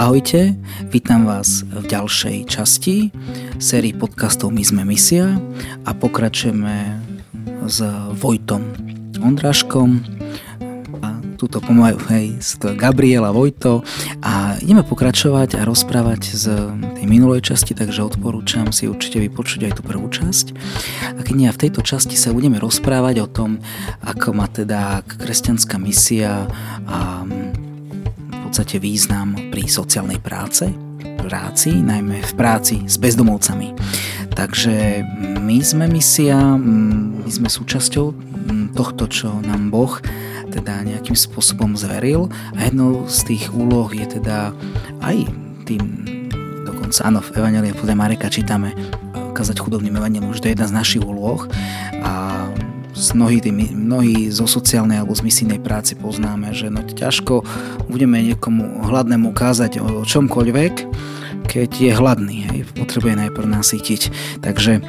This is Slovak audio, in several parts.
Ahojte, vítam vás v ďalšej časti sérii podcastov My sme misia a pokračujeme s Vojtom Ondráškom a tuto pomajú, hej, Gabriela Vojto a ideme pokračovať a rozprávať z tej minulej časti, takže odporúčam si určite vypočuť aj tú prvú časť. A keď nie, v tejto časti sa budeme rozprávať o tom, ako má teda kresťanská misia a podstate význam pri sociálnej práce, práci, najmä v práci s bezdomovcami. Takže my sme misia, my sme súčasťou tohto, čo nám Boh teda nejakým spôsobom zveril a jednou z tých úloh je teda aj tým, dokonca áno, v Evangelii podľa Mareka čítame kazať chudobným evangelom, že to je jedna z našich úloh a mnohí, tými, mnohí zo sociálnej alebo z misijnej práci poznáme, že no ťažko budeme niekomu hladnému kázať o čomkoľvek, keď je hladný, hej, potrebuje najprv nasytiť. Takže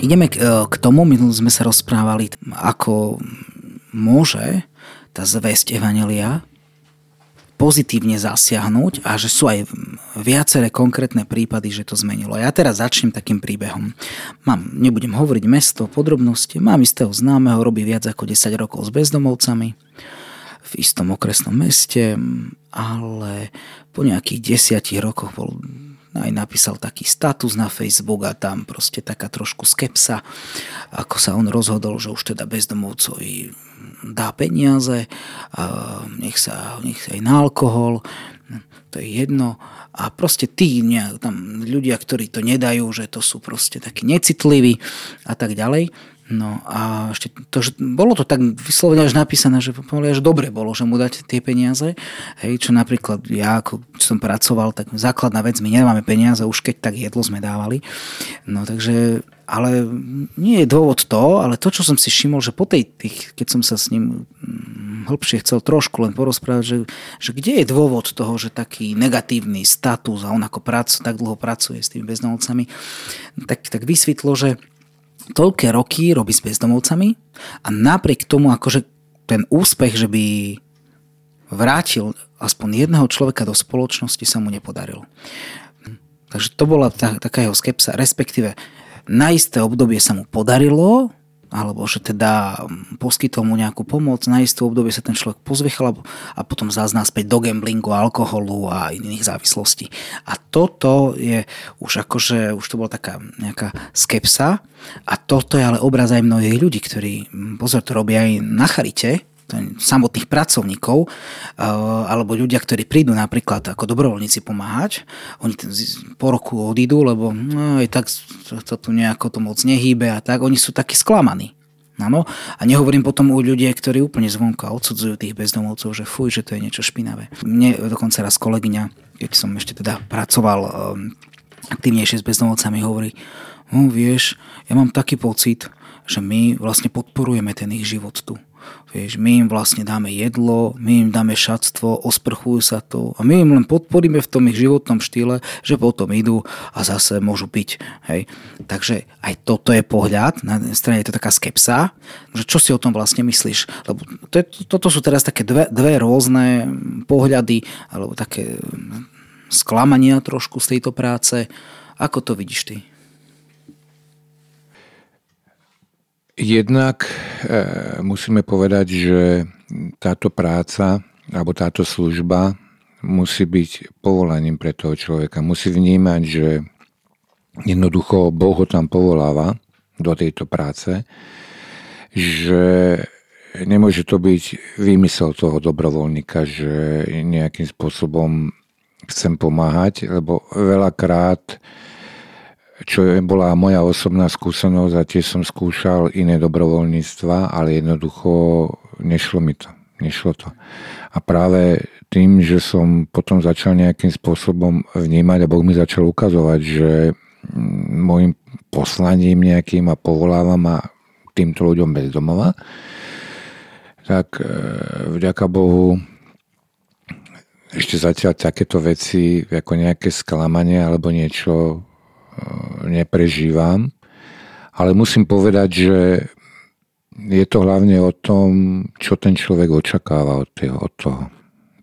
ideme k, k tomu, my sme sa rozprávali, ako môže tá zväzť Evangelia pozitívne zasiahnuť a že sú aj viaceré konkrétne prípady, že to zmenilo. Ja teraz začnem takým príbehom. Mám, nebudem hovoriť mesto, podrobnosti, mám istého známeho, robí viac ako 10 rokov s bezdomovcami v istom okresnom meste, ale po nejakých desiatich rokoch bol aj napísal taký status na Facebook a tam proste taká trošku skepsa, ako sa on rozhodol, že už teda bezdomovcovi dá peniaze, a nech sa, nech sa aj na alkohol, to je jedno. A proste tí tam ľudia, ktorí to nedajú, že to sú proste takí necitliví a tak ďalej. No a ešte to, že bolo to tak vyslovene až napísané, že pomaly až dobre bolo, že mu dať tie peniaze. Hej, čo napríklad ja, ako som pracoval, tak základná vec, my nemáme peniaze, už keď tak jedlo sme dávali. No takže ale nie je dôvod to, ale to, čo som si všimol, že po tej, tých, keď som sa s ním mm, hĺbšie chcel trošku len porozprávať, že, že kde je dôvod toho, že taký negatívny status a on ako prac, tak dlho pracuje s tými bezdomovcami, tak, tak vysvetlo, že toľké roky robí s bezdomovcami a napriek tomu akože ten úspech, že by vrátil aspoň jedného človeka do spoločnosti sa mu nepodaril. Takže to bola tá, taká jeho skepsa, respektíve na isté obdobie sa mu podarilo, alebo že teda poskytol mu nejakú pomoc, na isté obdobie sa ten človek pozviechal a potom zazná späť do gamblingu, alkoholu a iných závislostí. A toto je už akože, už to bola taká nejaká skepsa a toto je ale obraz aj mnohých ľudí, ktorí, pozor, to robia aj na charite, samotných pracovníkov eh, alebo ľudia, ktorí prídu napríklad ako dobrovoľníci pomáhať, oni po roku odídu, lebo no, aj tak to tu nejako to moc nehýbe a tak, oni sú takí sklamaní. Áno. A nehovorím potom o ľudia, ktorí úplne zvonka odsudzujú tých bezdomovcov, že fuj, že to je niečo špinavé. Mne dokonca raz kolegyňa, keď som ešte teda pracoval um, aktivnejšie s bezdomovcami, hovorí, no vieš, ja mám taký pocit, že my vlastne podporujeme ten ich život tu. Vieš, my im vlastne dáme jedlo, my im dáme šatstvo, osprchujú sa to a my im len podporíme v tom ich životnom štýle, že potom idú a zase môžu piť. Hej. Takže aj toto je pohľad, na strane je to taká skepsa, že čo si o tom vlastne myslíš? Lebo to je, toto sú teraz také dve, dve rôzne pohľady, alebo také sklamania trošku z tejto práce. Ako to vidíš ty? Jednak e, musíme povedať, že táto práca alebo táto služba musí byť povolaním pre toho človeka. Musí vnímať, že jednoducho Boh ho tam povoláva do tejto práce, že nemôže to byť výmysel toho dobrovoľníka, že nejakým spôsobom chcem pomáhať, lebo veľakrát čo bola moja osobná skúsenosť a tiež som skúšal iné dobrovoľníctva, ale jednoducho nešlo mi to. Nešlo to. A práve tým, že som potom začal nejakým spôsobom vnímať a Boh mi začal ukazovať, že môjim poslaním nejakým a povolávam ma týmto ľuďom bez domova, tak e, vďaka Bohu ešte zatiaľ takéto veci ako nejaké sklamanie alebo niečo neprežívam, ale musím povedať, že je to hlavne o tom, čo ten človek očakáva od, toho. Od toho.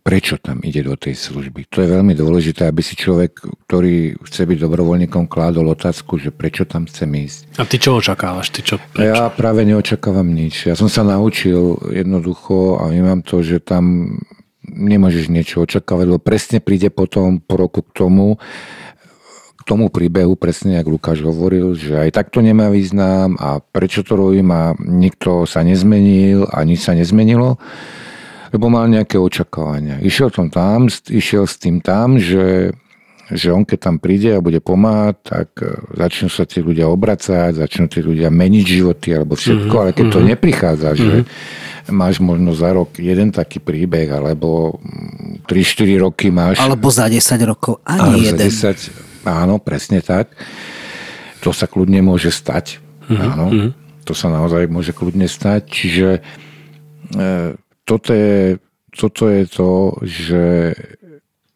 prečo tam ide do tej služby. To je veľmi dôležité, aby si človek, ktorý chce byť dobrovoľníkom, kládol otázku, že prečo tam chce ísť. A ty čo očakávaš? Ty čo, prečo? Ja práve neočakávam nič. Ja som sa naučil jednoducho a vnímam to, že tam nemôžeš niečo očakávať, lebo presne príde potom po roku k tomu, tomu príbehu, presne jak Lukáš hovoril, že aj takto nemá význam a prečo to robím a nikto sa nezmenil a nič sa nezmenilo lebo mal nejaké očakávania. Išiel som tam, išiel s tým tam, že, že on keď tam príde a bude pomáhať, tak e, začnú sa tí ľudia obracať, začnú tí ľudia meniť životy alebo všetko, mm-hmm. ale keď to mhm. neprichádza, mm-hmm. že mhm. máš možno za rok jeden taký príbeh, alebo 3-4 roky máš... Alebo za 10 rokov ani jeden. Za 10, áno, presne tak. To sa kľudne môže stať. Mm-hmm. Áno, mhm. to sa naozaj môže kľudne stať. Čiže e, toto je, toto je to, že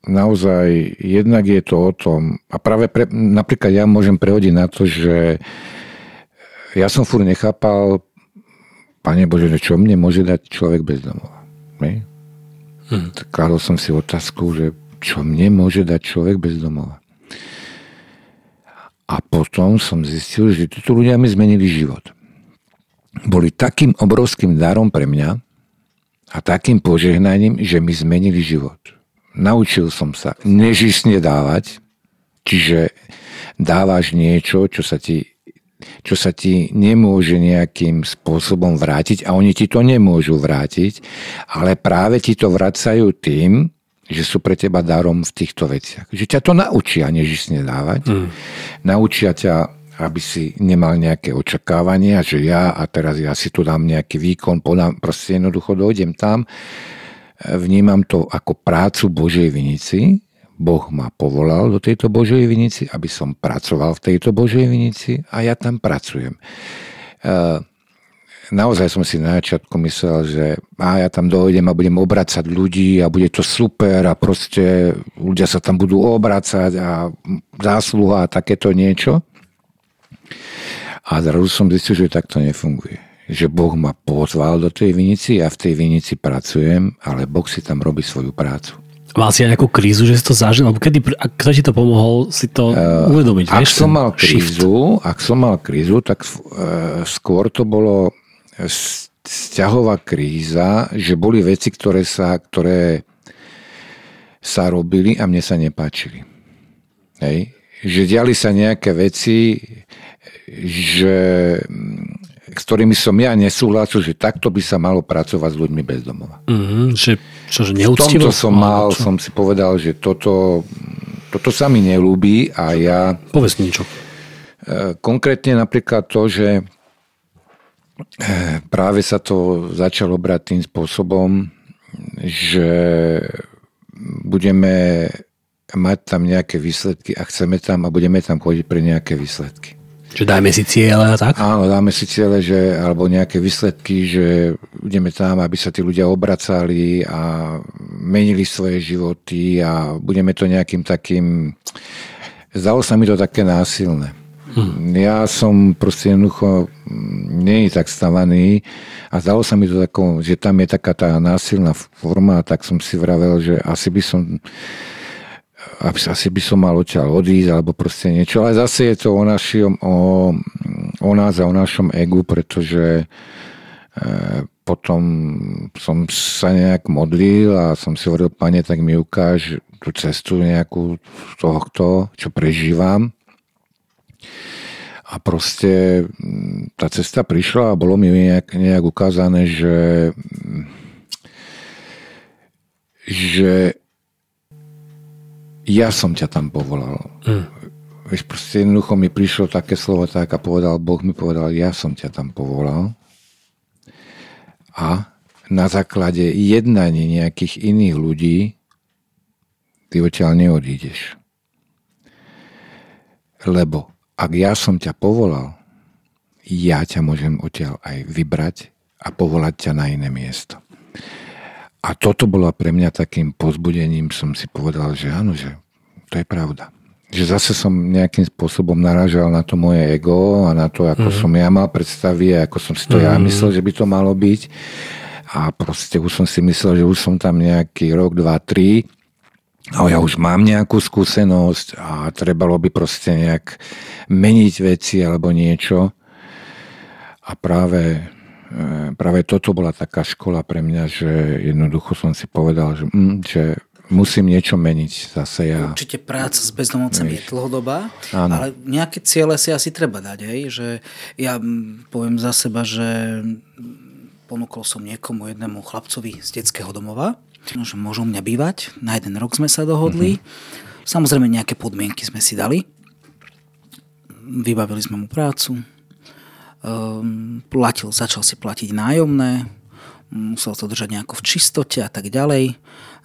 naozaj jednak je to o tom, a práve pre, napríklad ja môžem prehodiť na to, že ja som furt nechápal, Pane Bože, čo mne môže dať človek bez domova? Hm. Kladol som si otázku, že čo mne môže dať človek bez domova? A potom som zistil, že títo ľudia mi zmenili život. Boli takým obrovským darom pre mňa, a takým požehnaním, že mi zmenili život. Naučil som sa nežisne dávať, čiže dávaš niečo, čo sa ti čo sa ti nemôže nejakým spôsobom vrátiť a oni ti to nemôžu vrátiť, ale práve ti to vracajú tým, že sú pre teba darom v týchto veciach. Že ťa to naučia nežisne dávať, mm. naučia ťa aby si nemal nejaké očakávania, že ja a teraz ja si tu dám nejaký výkon, podám, proste jednoducho dojdem tam, vnímam to ako prácu Božej vinici, Boh ma povolal do tejto Božej vinici, aby som pracoval v tejto Božej vinici a ja tam pracujem. E, naozaj som si na začiatku myslel, že a ja tam dojdem a budem obracať ľudí a bude to super a proste ľudia sa tam budú obracať a zásluha a takéto niečo. A zrazu som zistil, že takto nefunguje. Že Boh ma pozval do tej vinici, ja v tej vinici pracujem, ale Boh si tam robí svoju prácu. Mal si aj nejakú krízu, že si to zažil? Alebo kedy, kto ti to pomohol si to uh, uvedomiť? Ak vieš, som mal krízu, ak som mal krízu, tak uh, skôr to bolo vzťahová kríza, že boli veci, ktoré sa, ktoré sa robili a mne sa nepáčili. Hej? Že diali sa nejaké veci, že, s ktorými som ja nesúhlasil, že takto by sa malo pracovať s ľuďmi bez domova. Mm-hmm, že, čo, že v tomto som mal, čo? som si povedal, že toto, toto sa mi nelúbi a ja... Povedz niečo. E, konkrétne napríklad to, že práve sa to začalo brať tým spôsobom, že budeme mať tam nejaké výsledky a chceme tam a budeme tam chodiť pre nejaké výsledky. Že dajme si ciele a tak? Áno, dáme si ciele, že, alebo nejaké výsledky, že ideme tam, aby sa tí ľudia obracali a menili svoje životy a budeme to nejakým takým... Zdalo sa mi to také násilné. Hmm. Ja som proste jednoducho nie je tak stavaný a zdalo sa mi to tako, že tam je taká tá násilná forma, tak som si vravel, že asi by som asi by som mal odtiaľ odísť alebo proste niečo, ale zase je to o, našom, o, o nás a o našom egu, pretože e, potom som sa nejak modlil a som si hovoril, pane, tak mi ukáž tú cestu nejakú tohto, čo prežívam. A proste tá cesta prišla a bolo mi nejak, nejak ukázané, že, že ja som ťa tam povolal. Mm. Vieš, proste jednoducho mi prišlo také slovo tak a povedal, Boh mi povedal, ja som ťa tam povolal. A na základe jednaní nejakých iných ľudí ty odtiaľ neodídeš. Lebo ak ja som ťa povolal, ja ťa môžem odtiaľ aj vybrať a povolať ťa na iné miesto. A toto bolo pre mňa takým pozbudením, som si povedal, že áno, že to je pravda. Že zase som nejakým spôsobom narážal na to moje ego a na to, ako mm. som ja mal predstavy a ako som si to mm. ja mhm. myslel, že by to malo byť. a proste už som si myslel, že už som tam nejaký rok, dva, tri ale ja už mám nejakú skúsenosť a trebalo by proste nejak meniť veci alebo niečo. A práve, e, práve toto bola taká škola pre mňa, že jednoducho som si povedal, že, mm, že musím niečo meniť zase ja. Určite práca s bezdomovcami je dlhodobá, Áno. ale nejaké ciele si asi treba dať, hej? že ja poviem za seba, že ponúkol som niekomu jednému chlapcovi z detského domova, že môžu mňa bývať. Na jeden rok sme sa dohodli. Mm-hmm. Samozrejme nejaké podmienky sme si dali. Vybavili sme mu prácu. Um, platil, začal si platiť nájomné. Musel to držať nejako v čistote a tak ďalej.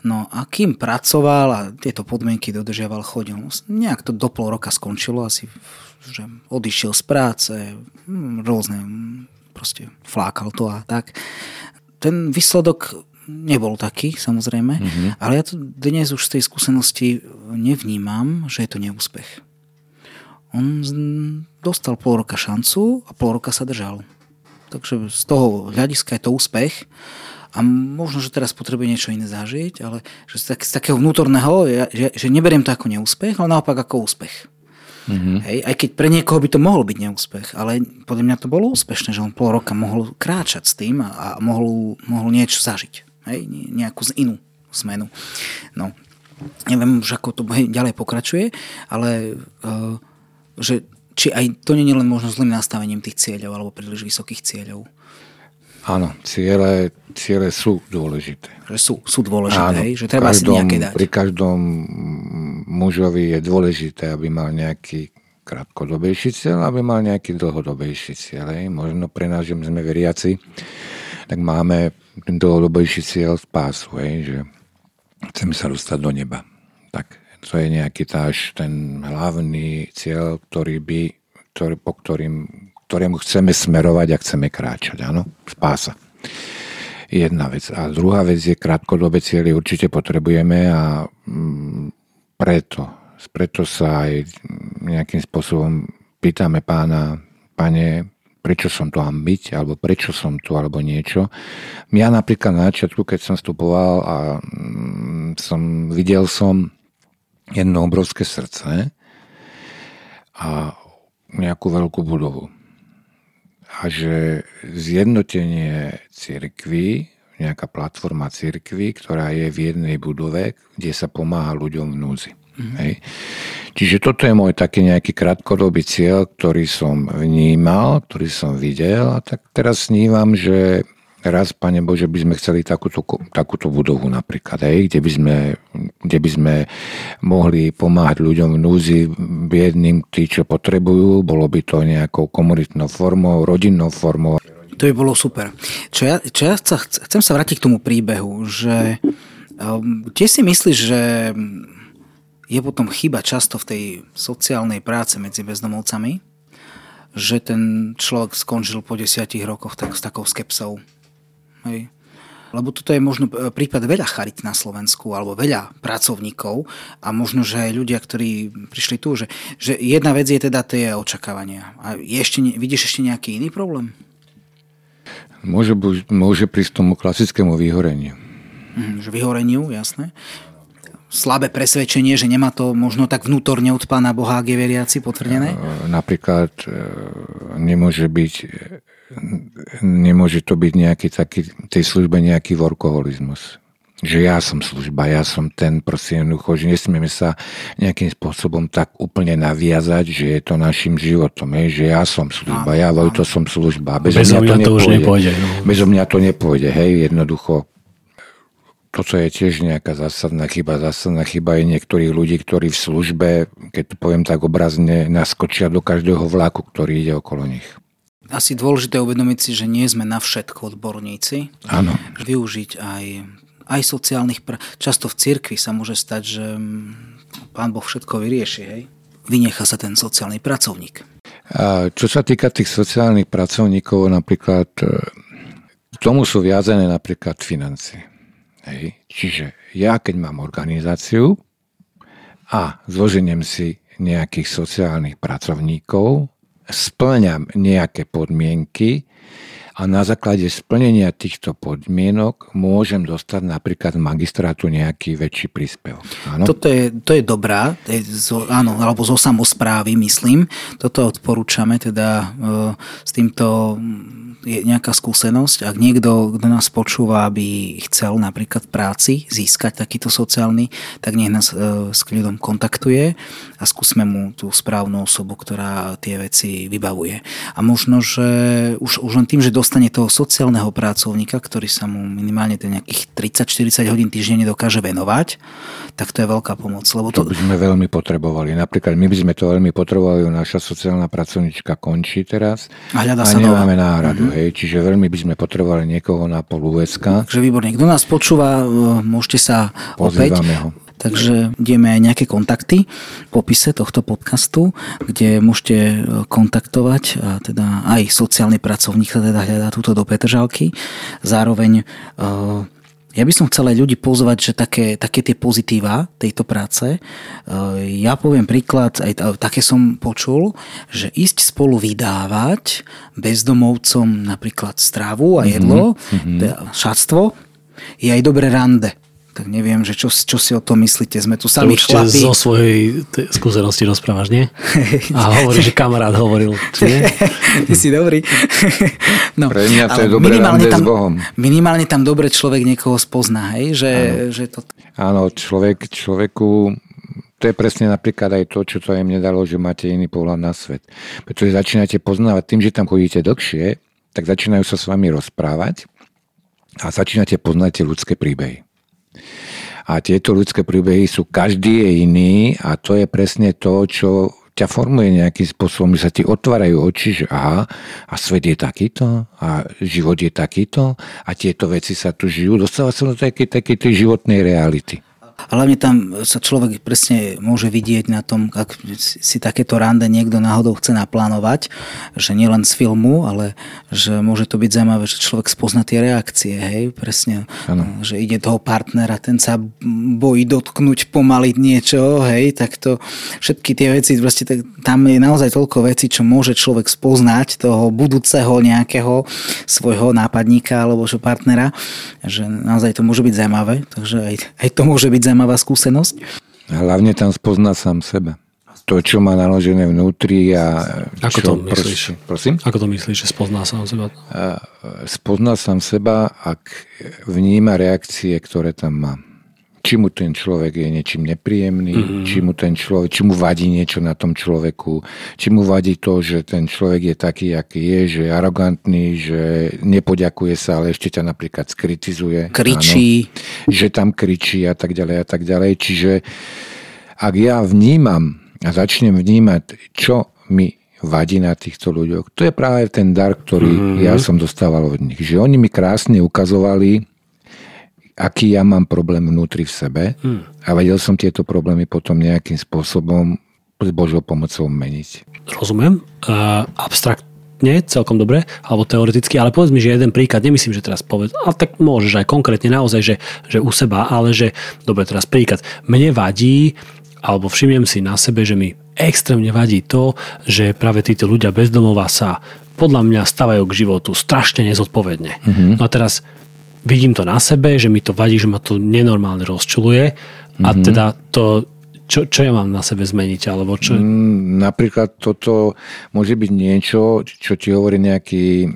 No a kým pracoval a tieto podmienky dodržiaval, chodil. Nejak to do pol roka skončilo asi, že odišiel z práce, hm, rôzne, hm, proste flákal to a tak. Ten výsledok nebol taký, samozrejme, mm-hmm. ale ja to dnes už z tej skúsenosti nevnímam, že je to neúspech. On dostal pol roka šancu a pol roka sa držal. Takže z toho hľadiska je to úspech a možno, že teraz potrebuje niečo iné zažiť, ale že z, tak, z takého vnútorného, že, že neberiem to ako neúspech, ale naopak ako úspech. Mm-hmm. Hej, aj keď pre niekoho by to mohol byť neúspech, ale podľa mňa to bolo úspešné, že on pol roka mohol kráčať s tým a, a mohol, mohol niečo zažiť. Hej, nejakú z inú zmenu. No, neviem už, ako to ďalej pokračuje, ale uh, že či aj to nie je len možno zlým nastavením tých cieľov alebo príliš vysokých cieľov. Áno, ciele, ciele sú dôležité. Že sú, sú dôležité, Áno, že treba každom, si nejaké dať. Pri každom mužovi je dôležité, aby mal nejaký krátkodobejší cieľ, aby mal nejaký dlhodobejší cieľ. Možno pre nás, že sme veriaci, tak máme ten dlhodobejší cieľ spásu, hej, že chceme sa dostať do neba. Tak to je nejaký táž ten hlavný cieľ, ktorý by, ktorý, po ktorým, ktorému chceme smerovať a chceme kráčať. Áno, spása. Jedna vec. A druhá vec je krátkodobé cieľy určite potrebujeme a mm, preto, preto sa aj nejakým spôsobom pýtame pána, pane, prečo som to mám byť, alebo prečo som tu, alebo niečo. Ja napríklad na začiatku, keď som vstupoval a mm, som, videl som jedno obrovské srdce a nejakú veľkú budovu. A že zjednotenie cirkvy, nejaká platforma cirkvy, ktorá je v jednej budove, kde sa pomáha ľuďom v núzi. Mm-hmm. Hej. Čiže toto je môj taký nejaký krátkodobý cieľ, ktorý som vnímal, ktorý som videl a tak teraz snívam, že raz, Pane Bože, by sme chceli takúto, takúto budovu napríklad, hej, kde, by sme, kde by sme mohli pomáhať ľuďom v núzi, biedným, tí, čo potrebujú, bolo by to nejakou komunitnou formou, rodinnou formou. To by bolo super. Čo ja, čo ja chcem, sa vrátiť k tomu príbehu, že um, tiež si myslíš, že je potom chyba často v tej sociálnej práce medzi bezdomovcami, že ten človek skončil po desiatich rokoch tak, s takou skepsou. Hej. Lebo toto je možno e, prípad veľa charit na Slovensku alebo veľa pracovníkov a možno, že aj ľudia, ktorí prišli tu, že, že jedna vec je teda tie očakávania. A je ešte, vidíš ešte nejaký iný problém? Môže, môže prísť tomu klasickému vyhoreniu. Mhm, že vyhoreniu, jasné slabé presvedčenie, že nemá to možno tak vnútorne od Pána Boha, ak je veriaci potvrdené? Napríklad e, nemôže byť nemôže to byť nejaký taký, tej službe nejaký workoholizmus. Že ja som služba, ja som ten, proste jednoducho, že nesmieme sa nejakým spôsobom tak úplne naviazať, že je to našim životom, je, že ja som služba, ja Vojto som služba. Bez, Bez mňa to, to už nepôjde. No. Bez mňa to nepôjde, hej, jednoducho toto je tiež nejaká zásadná chyba. Zásadná chyba je niektorých ľudí, ktorí v službe, keď to poviem tak obrazne, naskočia do každého vlaku, ktorý ide okolo nich. Asi dôležité uvedomiť si, že nie sme na všetko odborníci. Áno. Využiť aj, aj sociálnych... Pr- Často v cirkvi sa môže stať, že mm, pán Boh všetko vyrieši. Hej? Vynecha sa ten sociálny pracovník. A čo sa týka tých sociálnych pracovníkov, napríklad e, k tomu sú viazané napríklad financie. Hej. Čiže ja keď mám organizáciu a zloženiem si nejakých sociálnych pracovníkov, splňam nejaké podmienky a na základe splnenia týchto podmienok môžem dostať napríklad magistrátu nejaký väčší príspevok. Áno? Toto je, to je dobrá, to je zo, áno, alebo zo samozprávy, myslím. Toto odporúčame, teda e, s týmto je nejaká skúsenosť. Ak niekto, kto nás počúva, aby chcel napríklad v práci získať takýto sociálny, tak nech nás e, s kľudom kontaktuje a skúsme mu tú správnu osobu, ktorá tie veci vybavuje. A možno, že už, už len tým, že dostane toho sociálneho pracovníka, ktorý sa mu minimálne ten nejakých 30-40 hodín týždenne dokáže venovať, tak to je veľká pomoc. Lebo to... to by sme veľmi potrebovali. Napríklad my by sme to veľmi potrebovali, naša sociálna pracovníčka končí teraz a, a sa nemáme nová. náhradu. Mm-hmm. Hej, čiže veľmi by sme potrebovali niekoho na polúveska. Takže výborne. Kto nás počúva, e, môžete sa Pozývame opäť ho Takže ideme aj nejaké kontakty v popise tohto podcastu, kde môžete e, kontaktovať a teda aj sociálny pracovník sa teda hľadá túto do Petržalky. Zároveň e, ja by som chcel aj ľudí pozvať, že také, také tie pozitíva tejto práce. E, ja poviem príklad, aj také som počul, že ísť spolu vydávať bezdomovcom napríklad stravu a jedlo, mm-hmm. šatstvo, je aj dobré rande tak neviem, že čo, čo si o tom myslíte. Sme tu sami to chlapi. zo svojej skúsenosti rozprávaš, nie? A hovorí, že kamarát hovoril, či nie? Ty si dobrý. no, Pre mňa to je dobré minimálne tam, s Bohom. Minimálne tam dobre človek niekoho spozná, hej? Že, Áno. že to... Áno, človek, človeku to je presne napríklad aj to, čo to aj mne dalo, že máte iný pohľad na svet. Pretože začínate poznávať tým, že tam chodíte dlhšie, tak začínajú sa s vami rozprávať a začínate poznať tie ľudské príbehy. A tieto ľudské príbehy sú, každý je iný a to je presne to, čo ťa formuje nejakým spôsobom, že sa ti otvárajú oči, že aha, a svet je takýto, a život je takýto, a tieto veci sa tu žijú. Dostáva sa do takej, takej tej životnej reality. A hlavne tam sa človek presne môže vidieť na tom, ak si takéto rande niekto náhodou chce naplánovať, že nielen z filmu, ale že môže to byť zaujímavé, že človek spozna tie reakcie, hej, presne, ano. že ide toho partnera, ten sa bojí dotknúť, pomaliť niečo, hej, tak to všetky tie veci, proste tak, tam je naozaj toľko vecí, čo môže človek spoznať toho budúceho nejakého svojho nápadníka alebo partnera, že naozaj to môže byť zaujímavé, takže aj, aj to môže byť zaujímavá skúsenosť? Hlavne tam spozná sám seba. To, čo má naložené vnútri a... Ako čo, to myslíš? Prosím? Ako to myslíš, že spozná sám seba? Spozná sám seba, ak vníma reakcie, ktoré tam má či mu ten človek je niečím nepríjemný, mm-hmm. či mu ten človek, či mu vadí niečo na tom človeku, či mu vadí to, že ten človek je taký, aký je, že je arogantný, že nepoďakuje sa, ale ešte ťa napríklad skritizuje. Kričí. Áno, že tam kričí a tak ďalej a tak ďalej. Čiže ak ja vnímam a začnem vnímať, čo mi vadí na týchto ľuďoch, to je práve ten dar, ktorý mm-hmm. ja som dostával od nich. Že oni mi krásne ukazovali, aký ja mám problém vnútri v sebe hmm. a vedel som tieto problémy potom nejakým spôsobom s Božou pomocou meniť. Rozumiem. Uh, abstraktne, celkom dobre, alebo teoreticky, ale povedz mi, že jeden príklad, nemyslím, že teraz povedz, ale tak môžeš aj konkrétne naozaj, že, že u seba, ale že, dobre, teraz príklad, mne vadí, alebo všimnem si na sebe, že mi extrémne vadí to, že práve títo ľudia bezdomová sa podľa mňa stavajú k životu strašne nezodpovedne. Mm-hmm. No a teraz vidím to na sebe, že mi to vadí, že ma to nenormálne rozčuluje a mm-hmm. teda to, čo, čo ja mám na sebe zmeniť? Alebo čo? Mm, napríklad toto môže byť niečo, čo ti hovorí nejaký,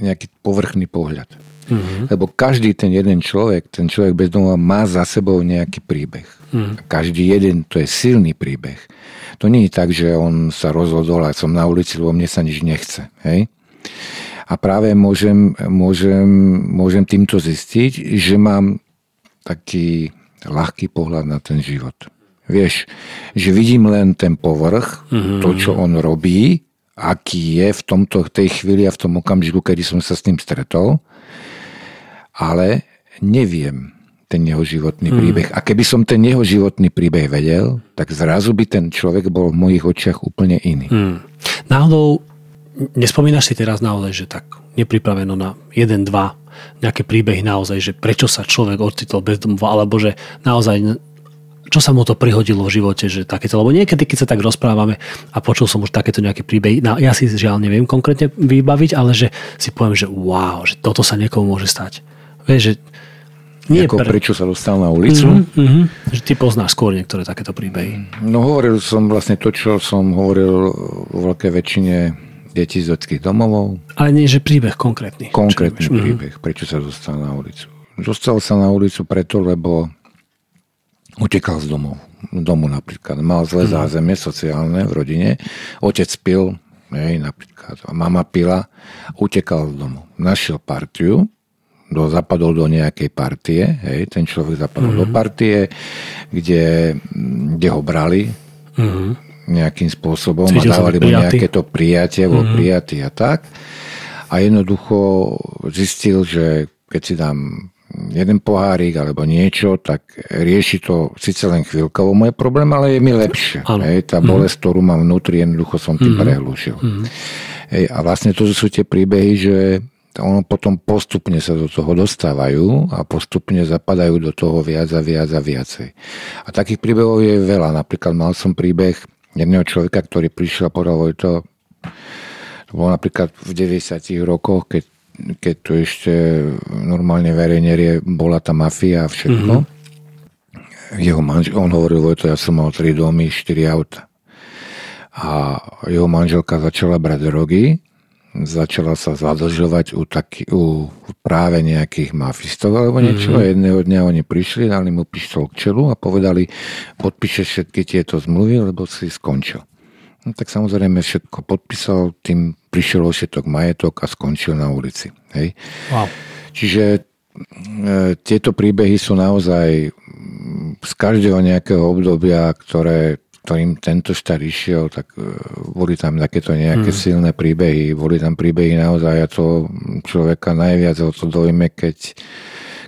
nejaký povrchný pohľad. Mm-hmm. Lebo každý ten jeden človek, ten človek bez domova má za sebou nejaký príbeh. Mm-hmm. Každý jeden, to je silný príbeh. To nie je tak, že on sa rozhodol a som na ulici, lebo mne sa nič nechce. Hej? A práve môžem, môžem, môžem týmto zistiť, že mám taký ľahký pohľad na ten život. Vieš, že vidím len ten povrch, mm-hmm. to, čo on robí, aký je v tomto, tej chvíli a v tom okamžiku, kedy som sa s ním stretol, ale neviem ten jeho životný mm. príbeh. A keby som ten jeho životný príbeh vedel, tak zrazu by ten človek bol v mojich očiach úplne iný. Mm. Náhodou nespomínaš si teraz naozaj, že tak nepripraveno na jeden, dva nejaké príbehy naozaj, že prečo sa človek ocitol bez domova, alebo že naozaj čo sa mu to prihodilo v živote, že takéto, lebo niekedy, keď sa tak rozprávame a počul som už takéto nejaké príbehy, no, ja si žiaľ neviem konkrétne vybaviť, ale že si poviem, že wow, že toto sa niekomu môže stať. Vieš, že nie ako pre... prečo sa dostal na ulicu? Mm-hmm, mm-hmm. Že ty poznáš skôr niektoré takéto príbehy. No hovoril som vlastne to, čo som hovoril vo veľkej väčšine detí z detských domovov. Ale nie, že príbeh konkrétny. Konkrétny príbeh, mm-hmm. prečo sa dostal na ulicu. Dostal sa na ulicu preto, lebo utekal z domov. Domu napríklad. Mal zlé mm-hmm. zázemie sociálne v rodine. Otec pil, hej, napríklad. A mama pila. Utekal z domu. Našiel partiu, do, zapadol do nejakej partie, hej, ten človek zapadol mm-hmm. do mhm. partie, kde, kde ho brali mm-hmm. Nejakým spôsobom Cítil a dávali mu nejaké to prijatie, bol mm-hmm. prijatý a tak. A jednoducho zistil, že keď si dám jeden pohárik alebo niečo, tak rieši to síce len chvíľkovo môj problém, ale je mi lepšie. Hej, tá mhm. bolesť, mm-hmm. ktorú mám vnútri, jednoducho som tým mm-hmm. prehlúšil. Mm-hmm. Hej, a vlastne to sú tie príbehy, že ono potom postupne sa do toho dostávajú a postupne zapadajú do toho viac a viac a viacej. A takých príbehov je veľa. Napríklad mal som príbeh jedného človeka, ktorý prišiel a povedal, to, to bolo napríklad v 90 rokoch, keď, keď tu ešte normálne verejne bola tá mafia a všetko. Mm-hmm. Jeho manžel, on hovoril, to ja som mal 3 domy, 4 auta. A jeho manželka začala brať drogy začala sa zadlžovať u, taký, u práve nejakých mafistov alebo niečo. Mm-hmm. Jedného dňa oni prišli, dali mu pištol k čelu a povedali, podpíšeš všetky tieto zmluvy, lebo si skončil. No, tak samozrejme všetko podpísal, tým prišiel všetok majetok a skončil na ulici. Hej? Wow. Čiže e, tieto príbehy sú naozaj z každého nejakého obdobia, ktoré ktorým tento štát išiel, tak e, boli tam takéto nejaké hmm. silné príbehy, boli tam príbehy naozaj a to človeka najviac o to dojme, keď,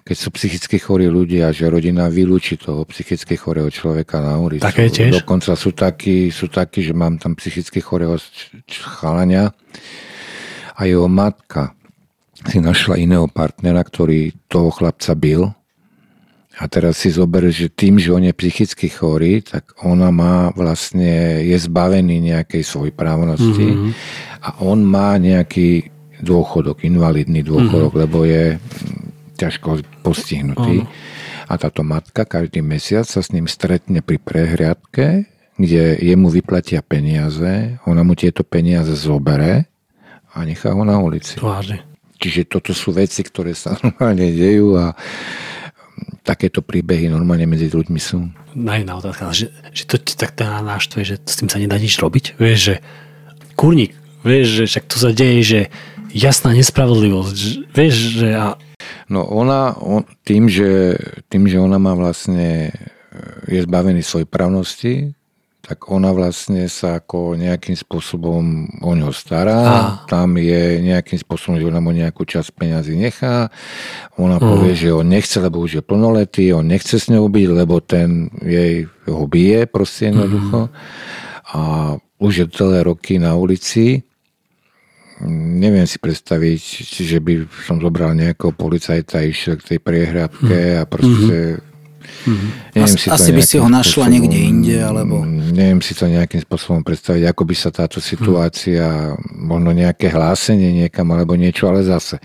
keď sú psychicky chorí ľudia, že rodina vylúči toho psychicky chorého človeka na ulicu. Také tiež? Dokonca sú takí, sú takí, že mám tam psychicky chorého chalania a jeho matka si našla iného partnera, ktorý toho chlapca bil a teraz si zober, že tým, že on je psychicky chorý, tak ona má vlastne, je zbavený nejakej svojej právnosti mm-hmm. a on má nejaký dôchodok, invalidný dôchodok, mm-hmm. lebo je mm, ťažko postihnutý. Mm-hmm. A táto matka každý mesiac sa s ním stretne pri prehriadke, kde jemu vyplatia peniaze, ona mu tieto peniaze zobere a nechá ho na ulici. Vážne. Čiže toto sú veci, ktoré sa normálne dejú a takéto príbehy normálne medzi ľuďmi sú. Najná otázka, že, že to tak teda náštve, že s tým sa nedá nič robiť. Vieš, že kurník, vieš, že však tu sa deje, že jasná nespravodlivosť. Vieš, že... A... No ona, on, tým, že, tým, že ona má vlastne je zbavený svojej právnosti, tak ona vlastne sa ako nejakým spôsobom o ňo stará. A. Tam je nejakým spôsobom, že ona mu nejakú časť peňazí nechá. Ona mm. povie, že on nechce, lebo už je plnoletý, on nechce s ňou byť, lebo ten jej ho bije proste jednoducho. Mm. A už je celé roky na ulici. Neviem si predstaviť, že by som zobral nejakého policajta, išiel k tej priehradke mm. a proste mm Mm-hmm. Neviem As, si asi by si ho našla spôsobom, niekde inde, alebo... Neviem si to nejakým spôsobom predstaviť, ako by sa táto situácia, mm. možno nejaké hlásenie niekam, alebo niečo, ale zase.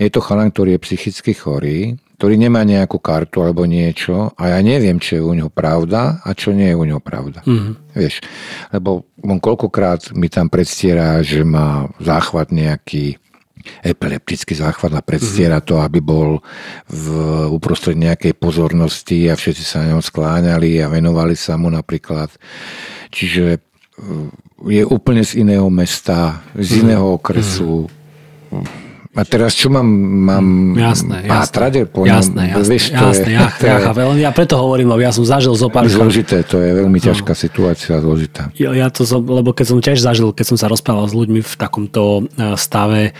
Je to chalan, ktorý je psychicky chorý, ktorý nemá nejakú kartu alebo niečo a ja neviem, čo je u neho pravda a čo nie je u neho pravda. Mm. Vieš, lebo on koľkokrát mi tam predstiera, že má záchvat nejaký epileptický záchvat a predstiera to, aby bol v uprostred nejakej pozornosti a všetci sa na ňom skláňali a venovali sa mu napríklad. Čiže e, je úplne z iného mesta, z iného okresu. A teraz čo mám, mám jasné, pátrať jasné, po ňom? Jasné, jasné, Vieš, to jasné, je, ja, to ja, chápem. Ja preto hovorím, lebo ja som zažil zo pár... Zložité, to je veľmi no. ťažká no. situácia, zložitá. Ja, ja to som, lebo keď som tiež zažil, keď som sa rozprával s ľuďmi v takomto e, stave,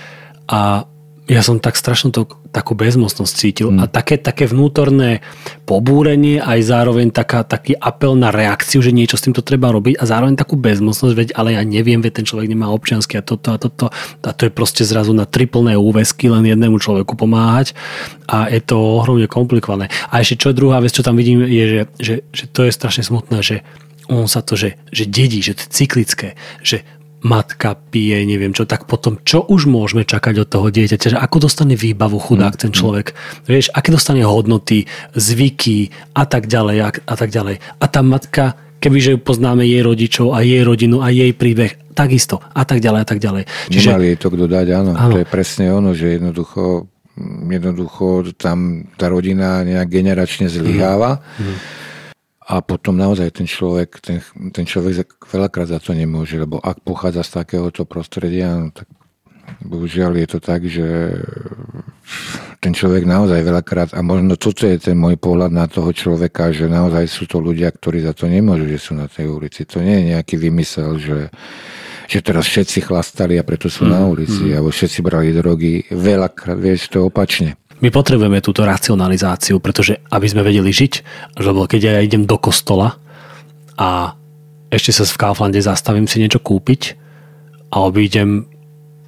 a ja som tak strašnú to, takú bezmocnosť cítil mm. a také, také vnútorné pobúrenie aj zároveň taká, taký apel na reakciu, že niečo s týmto treba robiť a zároveň takú bezmocnosť, veď ale ja neviem, veď ten človek nemá občiansky a toto a toto a to je proste zrazu na triplné úvesky len jednému človeku pomáhať a je to ohromne komplikované. A ešte čo je druhá vec, čo tam vidím, je, že, že, že to je strašne smutné, že on sa to, že, že dedí, že to je cyklické, že matka pije, neviem čo, tak potom čo už môžeme čakať od toho dieťaťa, že ako dostane výbavu chudák ten mm, mm. človek, vieš, aké dostane hodnoty, zvyky a tak ďalej a, a tak ďalej. A tá matka, kebyže poznáme jej rodičov a jej rodinu a jej príbeh, takisto a tak ďalej a tak ďalej. Čiže... Nemali jej to kto dať, áno. áno. To je presne ono, že jednoducho jednoducho tam tá rodina nejak generačne zlyháva. Mm. Mm a potom naozaj ten človek, ten, ten človek veľakrát za to nemôže, lebo ak pochádza z takéhoto prostredia, no tak bohužiaľ je to tak, že ten človek naozaj veľakrát, a možno toto je ten môj pohľad na toho človeka, že naozaj sú to ľudia, ktorí za to nemôžu, že sú na tej ulici. To nie je nejaký vymysel, že, že teraz všetci chlastali a preto sú mm, na ulici, mm. alebo všetci brali drogy. Veľakrát, vieš, to opačne. My potrebujeme túto racionalizáciu, pretože aby sme vedeli žiť, lebo keď ja idem do kostola a ešte sa v Kauflande zastavím si niečo kúpiť a obídem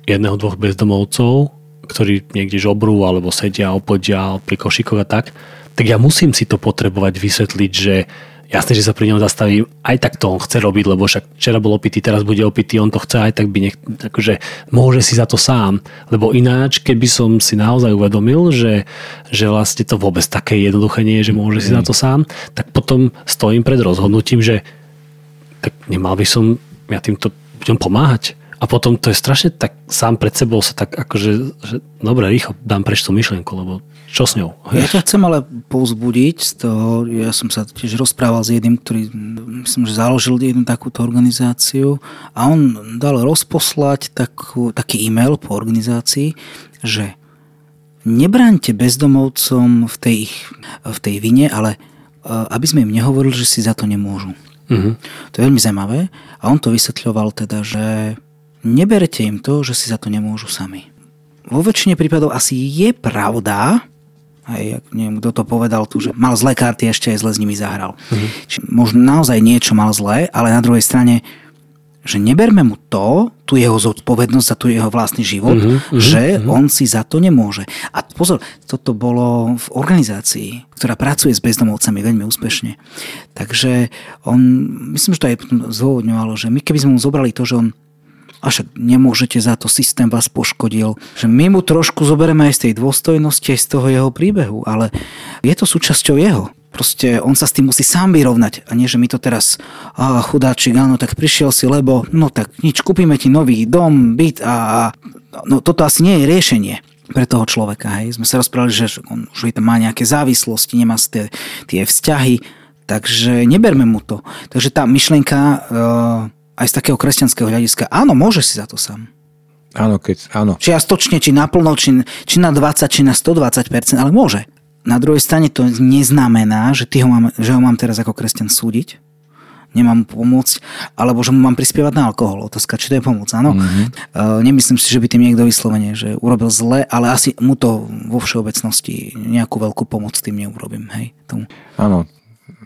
jedného, dvoch bezdomovcov, ktorí niekde žobrú alebo sedia opodia pri košíkoch a tak, tak ja musím si to potrebovať vysvetliť, že jasné, že sa pri ňom zastaví, aj tak to on chce robiť, lebo však včera bol opitý, teraz bude opitý, on to chce, aj tak by nech, akože môže si za to sám, lebo ináč, keby som si naozaj uvedomil, že, že vlastne to vôbec také jednoduché nie je, že môže si za to sám, tak potom stojím pred rozhodnutím, že tak nemal by som ja týmto ľuďom pomáhať. A potom to je strašne tak sám pred sebou sa tak akože, že dobre, rýchlo dám preč tú myšlienku, lebo čo s ňou? Ja ťa chcem ale povzbudiť z toho, ja som sa tiež rozprával s jedným, ktorý myslím, že založil jednu takúto organizáciu a on dal rozposlať takú, taký e-mail po organizácii, že nebránte bezdomovcom v tej, ich, v tej vine, ale e, aby sme im nehovorili, že si za to nemôžu. Uh-huh. To je veľmi zaujímavé a on to vysvetľoval teda, že neberte im to, že si za to nemôžu sami. Vo väčšine prípadov asi je pravda, aj, neviem, kto to povedal tu, že mal zlé karty, ešte aj zle s nimi zahral. Uh-huh. Čiže možno naozaj niečo mal zlé, ale na druhej strane, že neberme mu to, tu jeho zodpovednosť za tu jeho vlastný život, uh-huh, uh-huh, že uh-huh. on si za to nemôže. A pozor, toto bolo v organizácii, ktorá pracuje s bezdomovcami veľmi úspešne. Takže on, myslím, že to aj zôvodňovalo, že my keby sme mu zobrali to, že on a však nemôžete za to, systém vás poškodil. Že my mu trošku zoberieme aj z tej dôstojnosti, aj z toho jeho príbehu, ale je to súčasťou jeho. Proste on sa s tým musí sám vyrovnať a nie, že my to teraz, a chudáčik, áno, tak prišiel si, lebo no tak nič, kúpime ti nový dom, byt a no toto asi nie je riešenie pre toho človeka. Hej. Sme sa rozprávali, že on už má nejaké závislosti, nemá tie, tie vzťahy, takže neberme mu to. Takže tá myšlienka uh, aj z takého kresťanského hľadiska, áno, môže si za to sám. Áno, keď, áno. Čiastočne, či naplno, či, či na 20, či na 120%, ale môže. Na druhej strane to neznamená, že, ty ho mám, že ho mám teraz ako kresťan súdiť, nemám pomôcť, alebo že mu mám prispievať na alkohol. Otázka, či to je pomoc, áno. Mm-hmm. Uh, nemyslím si, že by tým niekto vyslovene, že urobil zle, ale asi mu to vo všeobecnosti nejakú veľkú pomoc tým neurobím. Hej, tomu. Áno,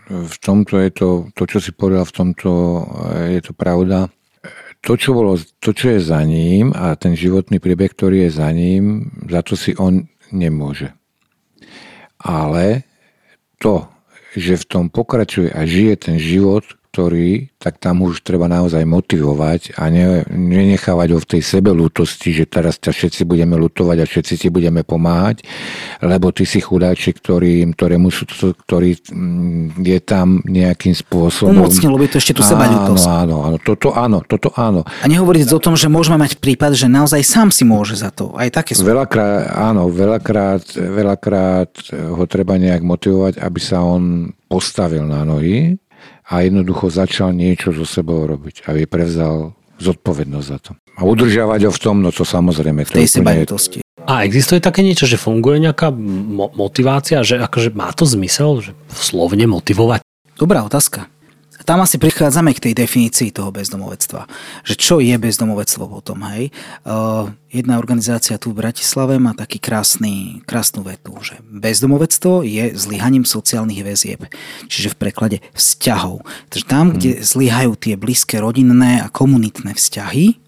v tomto je to, to, čo si povedal, v tomto je to pravda. To čo, bolo, to, čo je za ním a ten životný priebeh, ktorý je za ním, za to si on nemôže. Ale to, že v tom pokračuje a žije ten život, ktorý, tak tam už treba naozaj motivovať a ne, nenechávať ho v tej sebelútosti, že teraz ťa všetci budeme lutovať a všetci ti budeme pomáhať, lebo ty si chudáčik, ktorý, ktorému sú, ktorý mm, je tam nejakým spôsobom. Umocnilo by to ešte tú sebalútosť. Áno, áno, áno, toto áno, toto áno. A nehovoriť o tom, že môžeme mať prípad, že naozaj sám si môže za to. Aj také sú. Veľakrát, áno, veľakrát, veľakrát ho treba nejak motivovať, aby sa on postavil na nohy a jednoducho začal niečo so sebou robiť, aby prevzal zodpovednosť za to. A udržiavať ho v tom, no to samozrejme. V tej sebajutosti. A existuje také niečo, že funguje nejaká motivácia, že akože má to zmysel, že slovne motivovať? Dobrá otázka. Tam asi prichádzame k tej definícii toho bezdomovectva. Že čo je bezdomovectvo potom, hej? Uh, jedna organizácia tu v Bratislave má taký krásny, krásnu vetu, že bezdomovectvo je zlyhaním sociálnych väzieb. Čiže v preklade vzťahov. Takže tam, hmm. kde zlyhajú tie blízke rodinné a komunitné vzťahy,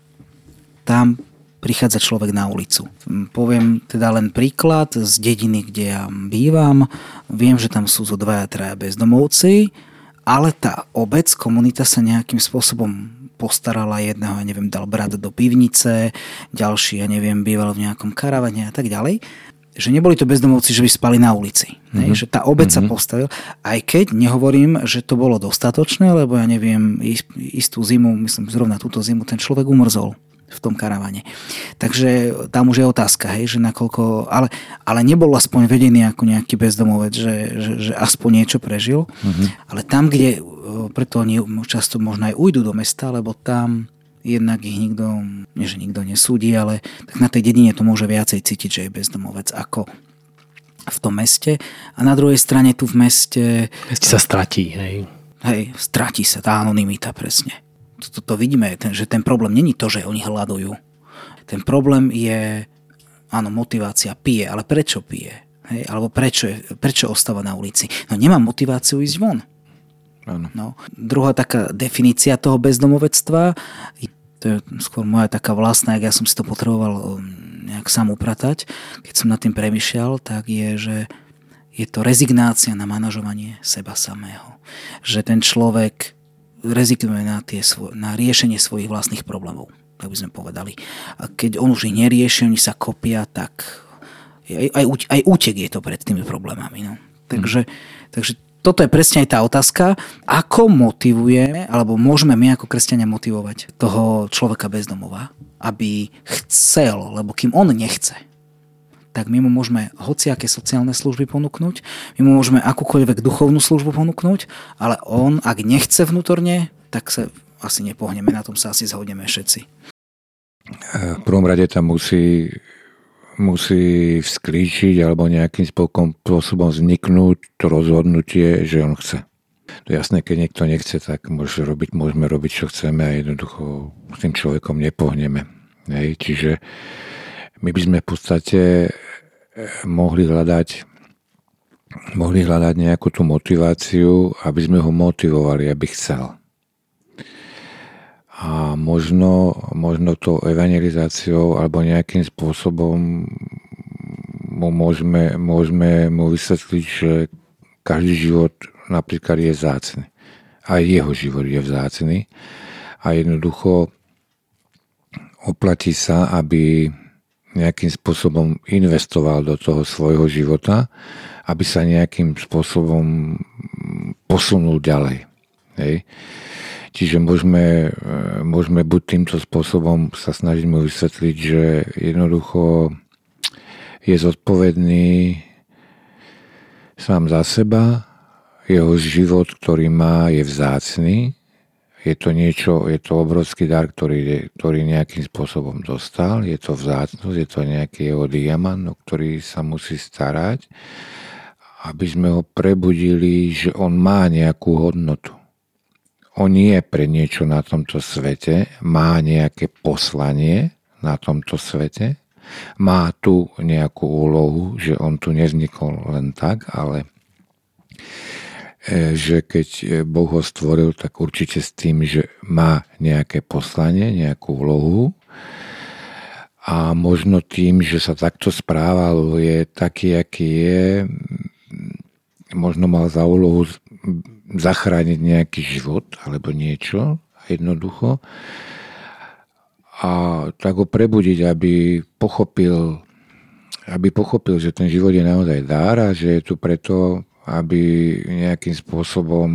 tam prichádza človek na ulicu. Poviem teda len príklad z dediny, kde ja bývam. Viem, že tam sú zo dvaja, traja bezdomovci, ale tá obec, komunita sa nejakým spôsobom postarala jedného, ja neviem, dal brat do pivnice, ďalší, ja neviem, býval v nejakom karavane a tak ďalej že neboli to bezdomovci, že by spali na ulici. Mm-hmm. Že tá obec mm-hmm. sa mhm. postavila. Aj keď nehovorím, že to bolo dostatočné, lebo ja neviem, istú zimu, myslím zrovna túto zimu, ten človek umrzol v tom karavane. Takže tam už je otázka, hej, že nakoľko, ale, ale nebol aspoň vedený ako nejaký bezdomovec, že, že, že aspoň niečo prežil, mm-hmm. ale tam, kde, preto oni často možno aj ujdu do mesta, lebo tam jednak ich nikto, nie že nikto nesúdi, ale tak na tej dedine to môže viacej cítiť, že je bezdomovec ako v tom meste. A na druhej strane tu v meste... Meste sa stratí, hej. Hej, stratí sa tá anonimita presne to, to vidíme, ten, že ten problém není to, že oni hľadujú. Ten problém je, áno, motivácia pije, ale prečo pije? Hej? Alebo prečo, je, prečo ostáva na ulici? No nemá motiváciu ísť von. Áno. No. Druhá taká definícia toho bezdomovectva, to je skôr moja taká vlastná, ak ja som si to potreboval um, nejak sám upratať, keď som nad tým premyšľal, tak je, že je to rezignácia na manažovanie seba samého. Že ten človek rezignuje na, tie, na riešenie svojich vlastných problémov, tak by sme povedali. A keď on už ich nerieši, oni sa kopia, tak aj, aj, aj útek je to pred tými problémami. No. Takže, hmm. takže toto je presne aj tá otázka, ako motivujeme, alebo môžeme my ako kresťania motivovať toho človeka bezdomova, aby chcel, lebo kým on nechce, tak my mu môžeme hociaké sociálne služby ponúknuť, my mu môžeme akúkoľvek duchovnú službu ponúknuť, ale on, ak nechce vnútorne, tak sa asi nepohneme, na tom sa asi zhodneme všetci. V prvom rade tam musí, musí vzklíčiť alebo nejakým spôsobom vzniknúť to rozhodnutie, že on chce. To je jasné, keď niekto nechce, tak môže robiť, môžeme robiť, čo chceme a jednoducho s tým človekom nepohneme. Hej, čiže my by sme v podstate eh, mohli hľadať mohli hľadať nejakú tú motiváciu, aby sme ho motivovali, aby chcel. A možno, možno to evangelizáciou alebo nejakým spôsobom mu môžeme, môžeme mu vysvetliť, že každý život napríklad je vzácny. Aj jeho život je vzácny. A jednoducho oplatí sa, aby nejakým spôsobom investoval do toho svojho života, aby sa nejakým spôsobom posunul ďalej. Hej. Čiže môžeme, môžeme buď týmto spôsobom sa snažiť mu vysvetliť, že jednoducho je zodpovedný sám za seba, jeho život, ktorý má, je vzácný je to niečo, je to obrovský dar, ktorý, ktorý nejakým spôsobom dostal, je to vzácnosť, je to nejaký jeho diamant, o ktorý sa musí starať, aby sme ho prebudili, že on má nejakú hodnotu. On je pre niečo na tomto svete, má nejaké poslanie na tomto svete, má tu nejakú úlohu, že on tu nevznikol len tak, ale že keď e, Boh ho stvoril, tak určite s tým, že má nejaké poslanie, nejakú úlohu a možno tým, že sa takto správal, je taký, aký je, možno mal za úlohu zachrániť nejaký život alebo niečo jednoducho. A tak ho prebudiť, aby pochopil, aby pochopil, že ten život je naozaj dár a že je tu preto, aby nejakým spôsobom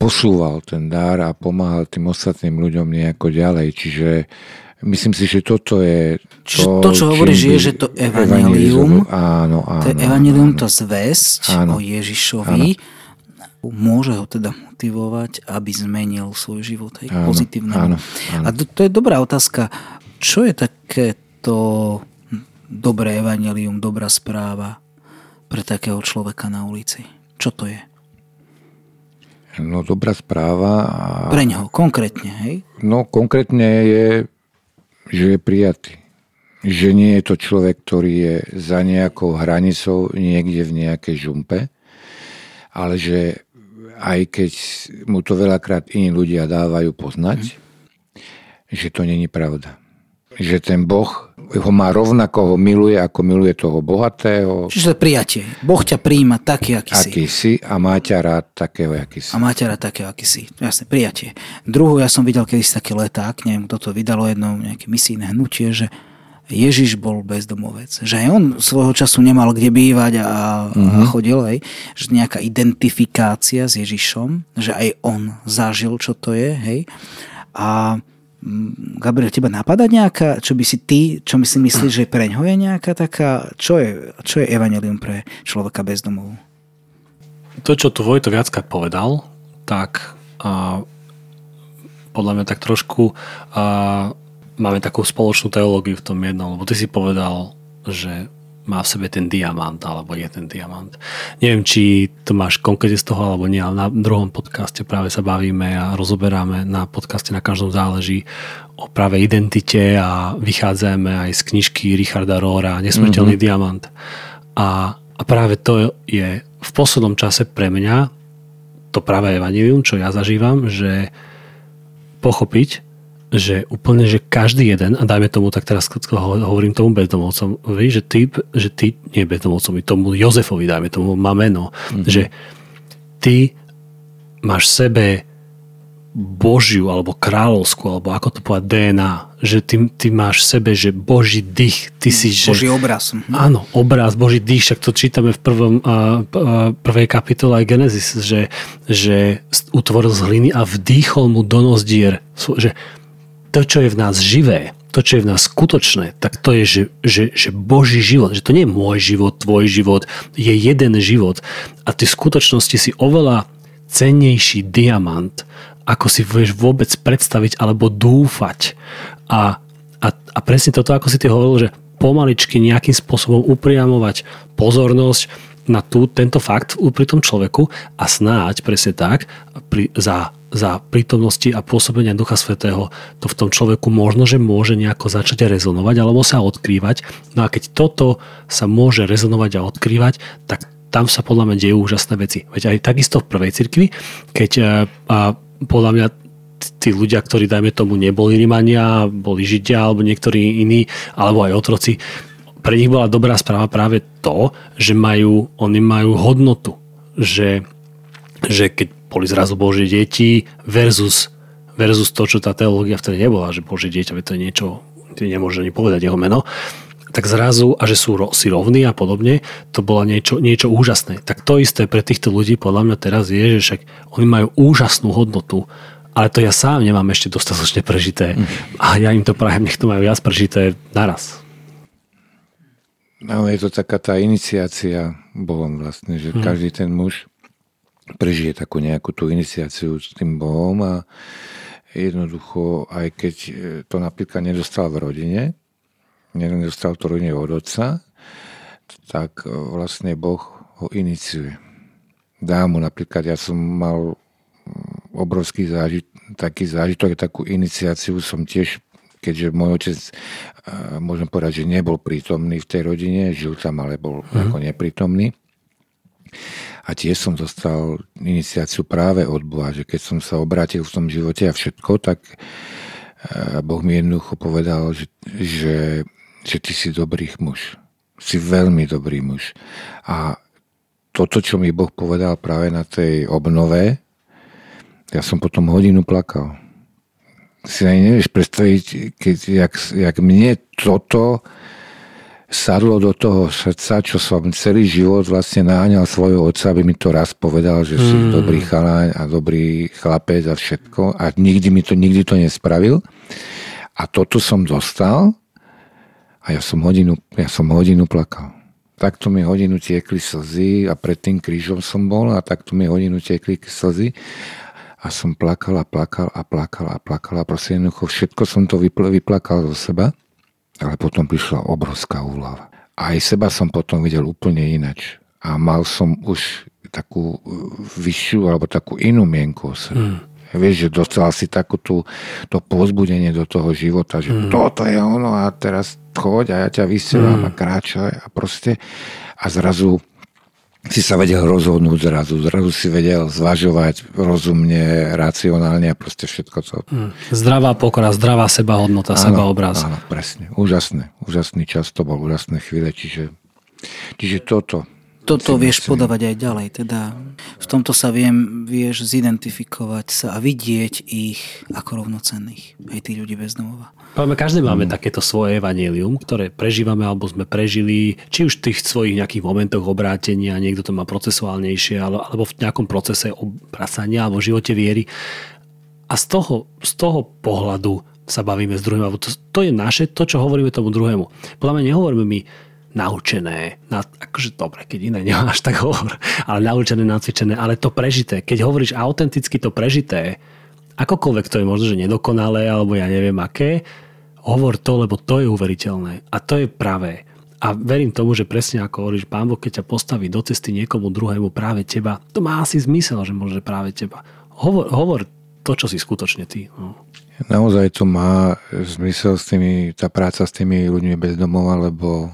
posúval ten dar a pomáhal tým ostatným ľuďom nejako ďalej. Čiže myslím si, že toto je to, to čo hovoríš, je, že to evanelium, áno, áno, to evanelium, to zväzť áno, o Ježišovi, áno. môže ho teda motivovať, aby zmenil svoj život aj pozitívne. Áno, áno. A to, to je dobrá otázka. Čo je takéto dobré evanelium, dobrá správa? Pre takého človeka na ulici? Čo to je? No dobrá správa. A... Pre ňoho, konkrétne, hej? No konkrétne je, že je prijatý. Že nie je to človek, ktorý je za nejakou hranicou niekde v nejakej žumpe, ale že aj keď mu to veľakrát iní ľudia dávajú poznať, mm. že to není pravda. Že ten Boh ho má rovnako, ho miluje, ako miluje toho bohatého. Čiže prijatie. Boh ťa príjima taký, aký, aký si. a má ťa rád takého, aký si. A má ťa rád takého, aký si. Jasne, prijatie. Druhú, ja som videl kedysi taký leták, neviem, kto to vydalo jedno nejaké misijné hnutie, že Ježiš bol bezdomovec. Že aj on svojho času nemal kde bývať a, uh-huh. a mhm. chodil, aj, že nejaká identifikácia s Ježišom, že aj on zažil, čo to je, hej. A Gabriel, teba napadá nejaká, čo by si ty, čo my si myslíš, že pre ňo je nejaká taká, čo je, čo je evanelium pre človeka bez domovu? To, čo tu Vojto viackrát povedal, tak a, podľa mňa tak trošku a, máme takú spoločnú teológiu v tom jednom, lebo ty si povedal, že má v sebe ten diamant, alebo je ten diamant. Neviem, či to máš konkrétne z toho, alebo nie, ale na druhom podcaste práve sa bavíme a rozoberáme na podcaste na každom záleží o práve identite a vychádzame aj z knižky Richarda Rohra Nesmrteľný mm-hmm. diamant. A, a práve to je v poslednom čase pre mňa to práve evanilium, čo ja zažívam, že pochopiť, že úplne, že každý jeden, a dajme tomu, tak teraz hovorím tomu bezdomovcom, že ty, že ty, nie bezdomovcovi, tomu Jozefovi, dajme tomu, má meno, mm-hmm. že ty máš sebe Božiu alebo kráľovskú, alebo ako to povedať, DNA, že ty, ty máš v sebe, že Boží dých, ty si, že... Boží obraz. Mhm. Áno, obraz, Boží dých, však to čítame v prvom, a, a, prvej kapitole aj Genesis, že, že utvoril z hliny a vdýchol mu do nozdier, že to, čo je v nás živé, to, čo je v nás skutočné, tak to je, že, že, že Boží život, že to nie je môj život, tvoj život, je jeden život a ty v skutočnosti si oveľa cennejší diamant, ako si vieš vôbec predstaviť alebo dúfať. A, a, a presne toto, ako si ty hovoril, že pomaličky nejakým spôsobom upriamovať pozornosť na tú, tento fakt pri tom človeku a snáď presne tak pri, za za prítomnosti a pôsobenia Ducha Svetého to v tom človeku možno, že môže nejako začať rezonovať alebo sa odkrývať. No a keď toto sa môže rezonovať a odkrývať, tak tam sa podľa mňa dejú úžasné veci. Veď aj takisto v prvej cirkvi, keď a, a podľa mňa tí ľudia, ktorí dajme tomu neboli Rimania, boli Židia alebo niektorí iní, alebo aj otroci, pre nich bola dobrá správa práve to, že majú, oni majú hodnotu, že, že keď boli zrazu Božie deti versus, versus to, čo tá teológia vtedy nebola, že Božie dieťa, to je niečo, nemôže ani povedať jeho meno, tak zrazu, a že sú si rovní a podobne, to bolo niečo, niečo úžasné. Tak to isté pre týchto ľudí podľa mňa teraz je, že však oni majú úžasnú hodnotu, ale to ja sám nemám ešte dostatočne prežité. Mm. A ja im to prajem, nech to majú viac prežité naraz. No, je to taká tá iniciácia Bohom vlastne, že mm. každý ten muž prežije takú nejakú tú iniciáciu s tým Bohom a jednoducho, aj keď e, to napríklad nedostal v rodine, nedostal to rodine od otca, tak e, vlastne Boh ho iniciuje. Dá mu napríklad, ja som mal mm, obrovský zážit, taký zážitok, takú iniciáciu som tiež, keďže môj otec, e, môžem povedať, že nebol prítomný v tej rodine, žil tam, ale bol mm. ako neprítomný a tiež som dostal iniciáciu práve od Boha, že keď som sa obrátil v tom živote a všetko, tak eh, Boh mi jednoducho povedal, že, že, že ty si dobrý muž. Si veľmi dobrý muž. A toto, čo mi Boh povedal práve na tej obnove, ja som potom hodinu plakal. Si ani nevieš predstaviť, keď, jak, jak mne toto sadlo do toho srdca, čo som celý život vlastne náňal svojho otca, aby mi to raz povedal, že si mm. dobrý chaláň a dobrý chlapec a všetko a nikdy mi to, nikdy to nespravil. A toto som dostal a ja som hodinu, ja som hodinu plakal. Takto mi hodinu tiekli slzy a pred tým krížom som bol a takto mi hodinu tiekli slzy a som plakal a plakal a plakal a plakal a proste jednoducho všetko som to vyplakal zo seba ale potom prišla obrovská úlava. Aj seba som potom videl úplne inač. A mal som už takú vyššiu alebo takú inú mienku o sebe. Mm. Vieš, že dostal si takú tú, to pozbudenie do toho života, že mm. toto je ono a teraz choď a ja ťa vysielam mm. a kráčaj a proste a zrazu si sa vedel rozhodnúť zrazu, zrazu si vedel zvažovať rozumne, racionálne a proste všetko to. Mm. Zdravá pokora, zdravá sebahodnota, áno, sebaobraz. Áno, presne. Úžasné. Úžasný čas to bol, úžasné chvíle, čiže, čiže toto toto vieš podávať aj ďalej. Teda v tomto sa viem, vieš zidentifikovať sa a vidieť ich ako rovnocenných. Aj tí ľudí bez domova. Máme, každý máme mm. takéto svoje evanílium, ktoré prežívame alebo sme prežili, či už v tých svojich nejakých momentoch obrátenia, niekto to má procesuálnejšie, alebo v nejakom procese obracania alebo živote viery. A z toho, z toho pohľadu sa bavíme s druhým, to, to je naše, to, čo hovoríme tomu druhému. Podľa mňa nehovoríme my, naučené, na, akože dobre, keď iné nemáš, tak hovor, ale naučené, nacvičené, ale to prežité. Keď hovoríš autenticky to prežité, akokoľvek to je možno, že nedokonalé, alebo ja neviem aké, hovor to, lebo to je uveriteľné a to je pravé. A verím tomu, že presne ako hovoríš, Pán Boh, keď ťa postaví do cesty niekomu druhému práve teba, to má asi zmysel, že môže práve teba. Hovor, hovor to, čo si skutočne ty. No. Naozaj to má zmysel s tými, tá práca s tými ľuďmi bez domova, lebo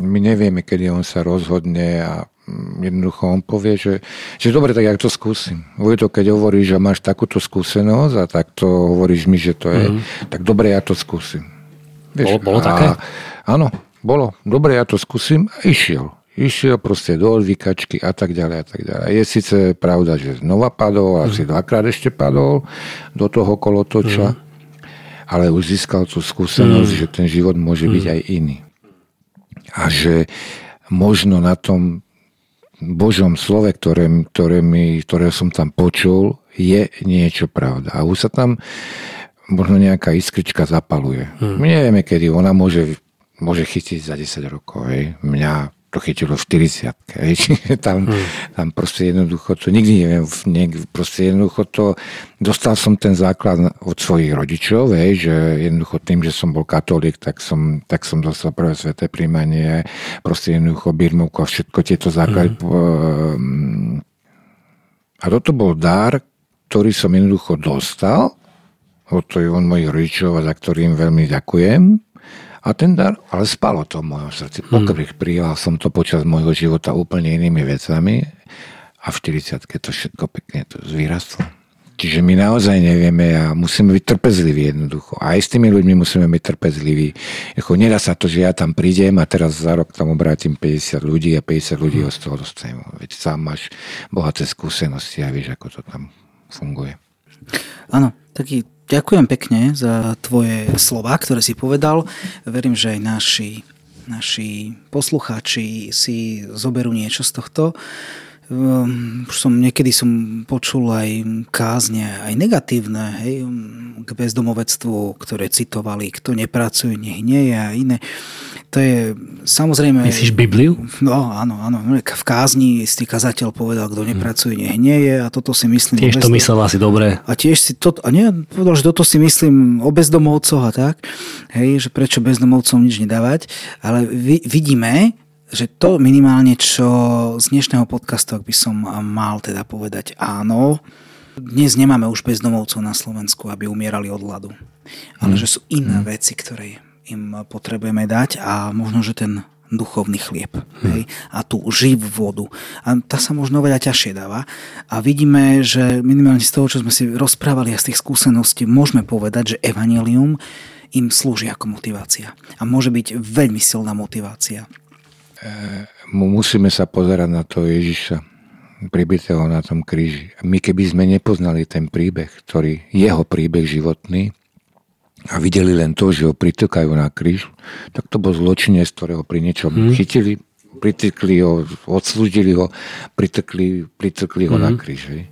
my nevieme, kedy on sa rozhodne a jednoducho on povie, že, že dobre, tak ja to skúsim. to, keď hovoríš, že máš takúto skúsenosť a takto hovoríš mi, že to je, mm. tak dobre, ja to skúsim. Vieš, bolo, bolo a, také? Áno, bolo. Dobre, ja to skúsim a išiel. Išiel proste do odvykačky a tak ďalej a tak ďalej. Je síce pravda, že znova padol, asi mm. dvakrát ešte padol do toho kolotoča, mm. ale už získal tú skúsenosť, mm. že ten život môže mm. byť aj iný a že možno na tom Božom slove, ktoré, ktoré, mi, ktoré som tam počul, je niečo pravda. A už sa tam možno nejaká iskrička zapaluje. Hmm. My nevieme, kedy ona môže, môže chytiť za 10 rokov. Hej. Mňa to chytilo v 40 tam, hmm. tam proste jednoducho to, nikdy neviem, proste jednoducho to, dostal som ten základ od svojich rodičov, hej, že jednoducho tým, že som bol katolík, tak som, tak som dostal prvé sveté príjmanie, proste jednoducho birmovku a všetko tieto základy. Hmm. A toto bol dar, ktorý som jednoducho dostal od, od mojich rodičov a za ktorým veľmi ďakujem a ten dar, ale spalo to v mojom srdci. Pokrých hmm. prijal som to počas môjho života úplne inými vecami a v 40 to všetko pekne to zvyrastlo. Čiže my naozaj nevieme a musíme byť trpezliví jednoducho. A aj s tými ľuďmi musíme byť trpezliví. Echo, nedá sa to, že ja tam prídem a teraz za rok tam obrátim 50 ľudí a 50 ľudí hmm. z toho dostanem. Veď sám máš bohaté skúsenosti a vieš, ako to tam funguje. Áno, taký Ďakujem pekne za tvoje slova, ktoré si povedal. Verím, že aj naši, naši poslucháči si zoberú niečo z tohto. Ehm, už som, niekedy som počul aj kázne, aj negatívne, hej, k bezdomovectvu, ktoré citovali, kto nepracuje, nech nie je a iné. To je samozrejme... Myslíš Bibliu? No, áno, áno. V kázni si kazateľ povedal, kto nepracuje, nech nie je a toto si myslím... Tiež to myslel asi dobre. A tiež si to... A nie, povedal, že toto si myslím o bezdomovcoch a tak. Hej, že prečo bezdomovcom nič nedávať. Ale vidíme, že to minimálne, čo z dnešného podcastu, ak by som mal teda povedať áno, dnes nemáme už bezdomovcov na Slovensku, aby umierali od hladu. Ale mm. že sú iné mm. veci, ktoré im potrebujeme dať a možno, že ten duchovný chlieb hmm. hej, a tú živú vodu. A tá sa možno veľa ťažšie dáva. A vidíme, že minimálne z toho, čo sme si rozprávali a z tých skúseností, môžeme povedať, že evanelium im slúži ako motivácia. A môže byť veľmi silná motivácia. E, musíme sa pozerať na to Ježiša pribitého na tom kríži. My keby sme nepoznali ten príbeh, ktorý, jeho príbeh životný, a videli len to, že ho pritrkajú na kríž, tak to bol zločinec, ktorého pri niečom hmm. chytili, pritrkli ho, odslúžili ho, pritrkli, pritrkli ho hmm. na kríž. Hej.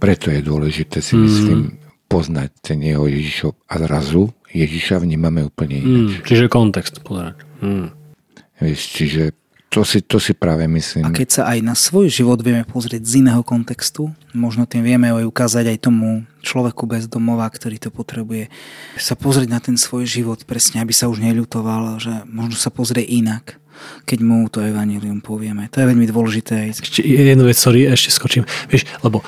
Preto je dôležité si hmm. myslím poznať ten jeho Ježišov a zrazu Ježiša vnímame úplne ináč. Hmm. Čiže kontext pozerať. Hmm. Vieš, čiže to si, to si práve myslím. A keď sa aj na svoj život vieme pozrieť z iného kontextu, možno tým vieme aj ukázať aj tomu človeku bez domova, ktorý to potrebuje, sa pozrieť na ten svoj život presne, aby sa už neľutoval, že možno sa pozrie inak keď mu to evanilium povieme. To je veľmi dôležité. Ešte jednu vec, sorry, ešte skočím. Vieš, lebo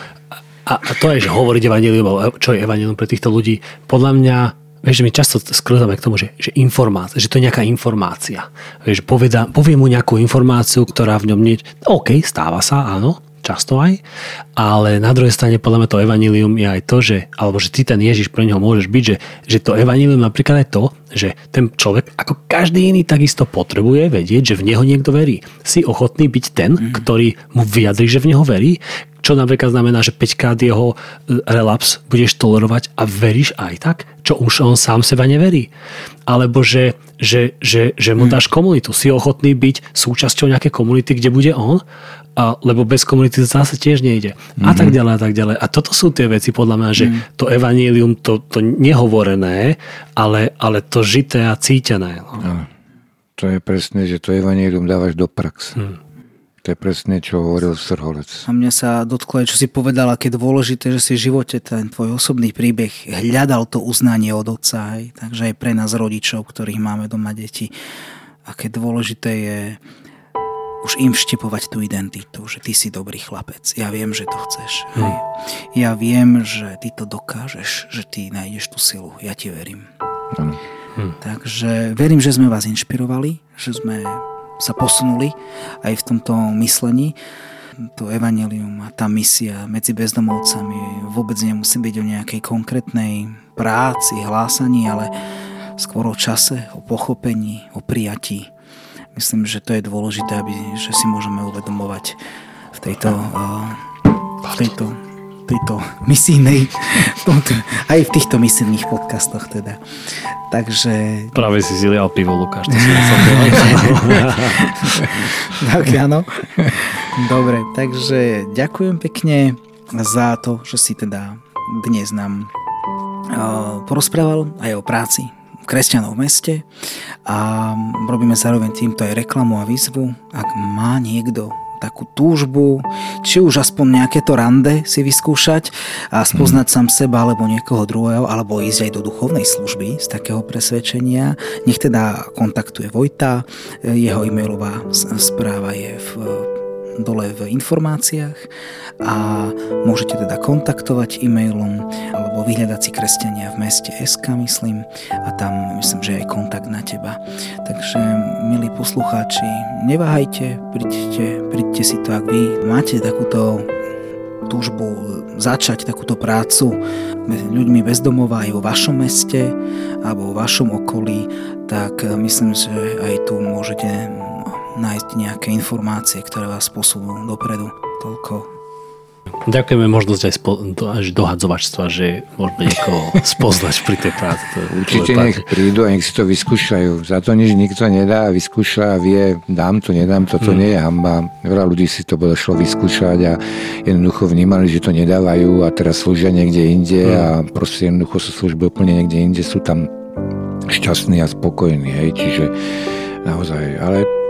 a, a to je, že hovoriť evanilium, čo je evanilium pre týchto ľudí, podľa mňa Vieš, my často skrzame k tomu, že, že informácia, že to je nejaká informácia. Vieš, poveda, povie mu nejakú informáciu, ktorá v ňom nie... OK, stáva sa, áno, často aj, ale na druhej strane podľa mňa to evanílium je aj to, že, alebo že ty ten Ježiš pre neho môžeš byť, že, že to evanílium napríklad je to, že ten človek, ako každý iný, takisto potrebuje vedieť, že v neho niekto verí. Si ochotný byť ten, mm. ktorý mu vyjadri, že v neho verí, čo napríklad znamená, že 5 krát jeho e, relaps budeš tolerovať a veríš aj tak, čo už on sám seba neverí. Alebo že, že, že, že mu mm. dáš komunitu, si ochotný byť súčasťou nejakej komunity, kde bude on a, lebo bez komunity zase tiež nejde. Mm-hmm. A tak mhm. ďalej, a tak ďalej. A toto sú tie veci, podľa mňa, že mm. to evanílium, to, to nehovorené, ale, ale to žité a cítené. No. To je presne, že to evanílium dávaš do praxe. Mm. To je presne, čo hovoril Srholec. A mňa sa dotklo, čo si povedal, aké dôležité, že si v živote ten tvoj osobný príbeh hľadal to uznanie od otca. Hej. Takže aj pre nás rodičov, ktorých máme doma deti, aké dôležité je už im vštepovať tú identitu, že ty si dobrý chlapec. Ja viem, že to chceš. Hmm. Ja viem, že ty to dokážeš, že ty nájdeš tú silu. Ja ti verím. Hmm. Takže verím, že sme vás inšpirovali, že sme sa posunuli aj v tomto myslení. To evanelium a tá misia medzi bezdomovcami vôbec nemusí byť o nejakej konkrétnej práci, hlásaní, ale skôr o čase, o pochopení, o prijatí Myslím, že to je dôležité, aby, že si môžeme uvedomovať v tejto, uh, v tejto, tejto misijnej, aj v týchto misijných podcastoch teda. Takže... Práve si zilial pivo, Lukáš. tak áno. Dobre, takže ďakujem pekne za to, že si teda dnes nám uh, porozprával aj o práci kresťanov v meste a robíme zároveň týmto aj reklamu a výzvu. Ak má niekto takú túžbu, či už aspoň nejaké to rande si vyskúšať a spoznať sám seba alebo niekoho druhého, alebo ísť aj do duchovnej služby z takého presvedčenia, nech teda kontaktuje Vojta, jeho e-mailová správa je v dole v informáciách a môžete teda kontaktovať e-mailom alebo vyhľadať si kresťania v meste SK, myslím, a tam myslím, že aj kontakt na teba. Takže, milí poslucháči, neváhajte, príďte, príďte si to, ak vy máte takúto túžbu začať takúto prácu ľuďmi bezdomova aj vo vašom meste alebo vo vašom okolí, tak myslím, že aj tu môžete nájsť nejaké informácie, ktoré vás posunú dopredu. Toľko Ďakujeme možnosť aj spo, až dohadzovačstva, že môžeme niekoho spoznať pri tej práci. Určite nech prídu a nech si to vyskúšajú. Za to nič nikto nedá, vyskúša a vie, dám to, nedám to, to hmm. nie je hamba. Veľa ľudí si to bude šlo vyskúšať a jednoducho vnímali, že to nedávajú a teraz slúžia niekde inde hmm. a proste jednoducho sú služby úplne niekde inde, sú tam šťastní a spokojní. Hej. Čiže naozaj, ale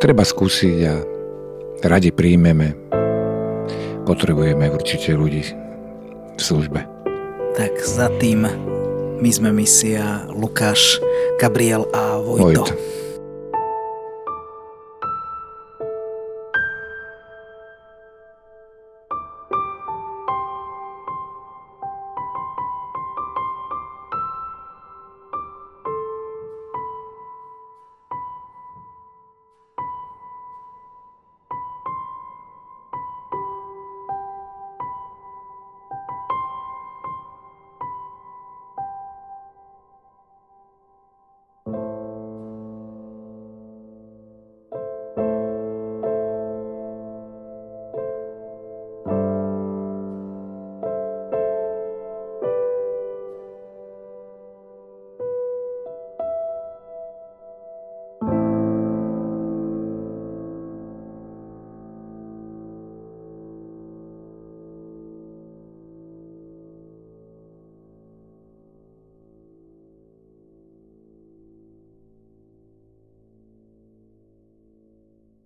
treba skúsiť a radi príjmeme. Potrebujeme určite ľudí v službe. Tak za tým my sme misia Lukáš, Gabriel a Vojto. Vojto.